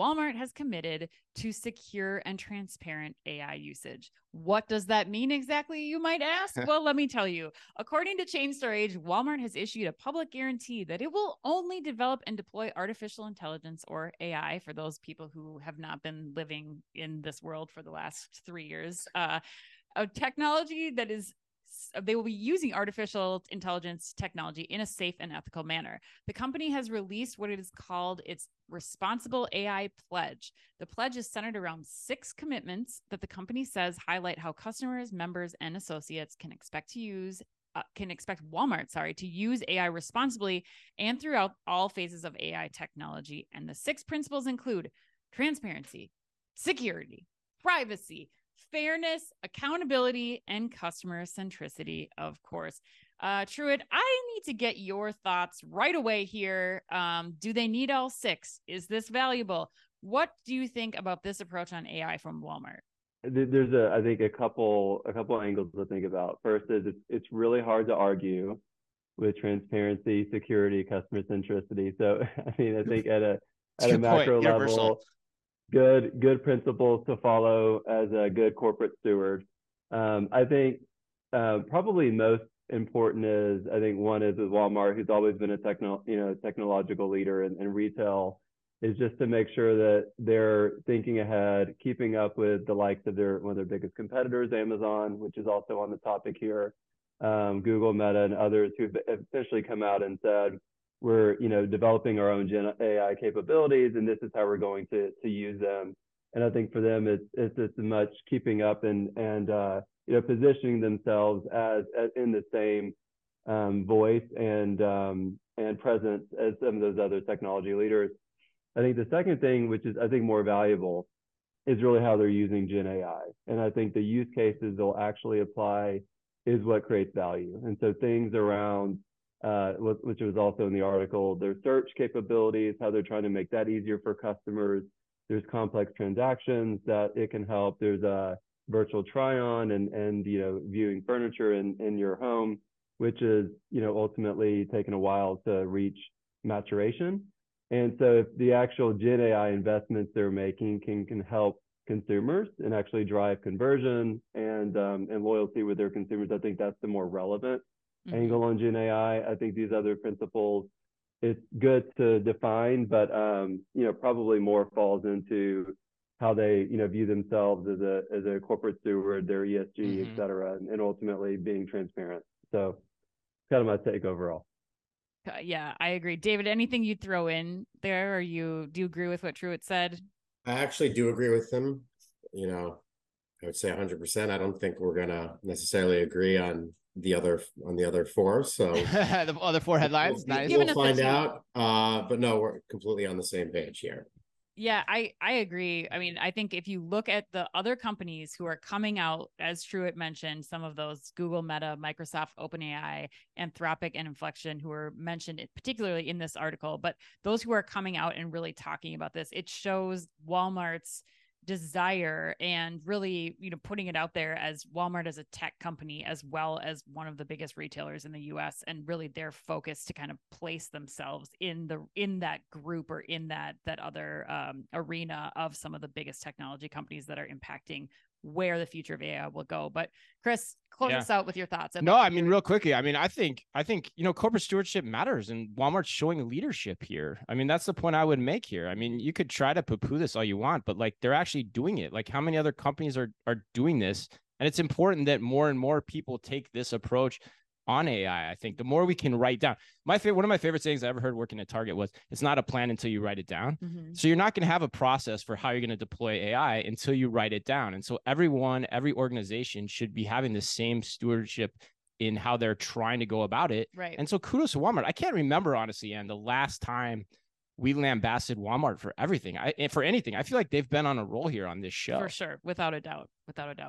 Walmart has committed to secure and transparent AI usage. What does that mean exactly, you might ask? well, let me tell you. According to Chain Store Age, Walmart has issued a public guarantee that it will only develop and deploy artificial intelligence or AI for those people who have not been living in this world for the last three years. Uh, a technology that is they will be using artificial intelligence technology in a safe and ethical manner. The company has released what it is called its responsible AI pledge. The pledge is centered around six commitments that the company says highlight how customers, members, and associates can expect to use uh, can expect Walmart, sorry, to use AI responsibly and throughout all phases of AI technology. And the six principles include transparency, security, privacy, fairness, accountability, and customer centricity, of course. Uh, Truett, I need to get your thoughts right away here. Um, do they need all six? Is this valuable? What do you think about this approach on AI from Walmart? There's a, I think, a couple, a couple angles to think about. First is it's, it's really hard to argue with transparency, security, customer centricity. So, I mean, I think at a at a macro level, good good principles to follow as a good corporate steward. Um, I think uh, probably most important is I think one is with Walmart, who's always been a techno you know technological leader in, in retail, is just to make sure that they're thinking ahead, keeping up with the likes of their one of their biggest competitors, Amazon, which is also on the topic here, um, Google, Meta, and others who've essentially come out and said we're you know developing our own Gen AI capabilities, and this is how we're going to to use them. And I think for them, it's it's as much keeping up and and uh, you know positioning themselves as, as in the same um, voice and um, and presence as some of those other technology leaders. I think the second thing, which is I think more valuable, is really how they're using Gen AI. And I think the use cases they'll actually apply is what creates value. And so things around uh, which was also in the article, their search capabilities, how they're trying to make that easier for customers. There's complex transactions that it can help. There's a virtual try-on and and you know viewing furniture in in your home, which is you know ultimately taken a while to reach maturation. And so if the actual Gen AI investments they're making can can help consumers and actually drive conversion and um, and loyalty with their consumers, I think that's the more relevant mm-hmm. angle on Gen AI. I think these other principles, it's good to define, but um, you know, probably more falls into how they, you know, view themselves as a as a corporate steward, their ESG, mm-hmm. et cetera, and, and ultimately being transparent. So it's kind of my take overall. Uh, yeah, I agree. David, anything you throw in there, or you do you agree with what Truett said? I actually do agree with him. You know, I would say 100%. I don't think we're going to necessarily agree on the other on the other four. So the other four headlines. We'll, nice. We'll find out. Uh, but no, we're completely on the same page here. Yeah, I I agree. I mean, I think if you look at the other companies who are coming out, as Truett mentioned, some of those Google, Meta, Microsoft, OpenAI, Anthropic, and Inflection, who are mentioned particularly in this article, but those who are coming out and really talking about this, it shows Walmart's desire and really you know putting it out there as Walmart as a tech company as well as one of the biggest retailers in the US and really their focus to kind of place themselves in the in that group or in that that other um, arena of some of the biggest technology companies that are impacting where the future of AI will go. But Chris, close yeah. us out with your thoughts. No, I mean, real quickly. I mean, I think, I think, you know, corporate stewardship matters and Walmart's showing leadership here. I mean, that's the point I would make here. I mean, you could try to poo poo this all you want, but like they're actually doing it. Like how many other companies are, are doing this? And it's important that more and more people take this approach on AI. I think the more we can write down, my favorite, one of my favorite things I ever heard working at Target was it's not a plan until you write it down. Mm-hmm. So you're not going to have a process for how you're going to deploy AI until you write it down. And so everyone, every organization should be having the same stewardship in how they're trying to go about it. Right. And so kudos to Walmart. I can't remember honestly, and the last time we lambasted Walmart for everything. I for anything. I feel like they've been on a roll here on this show. For sure, without a doubt, without a doubt.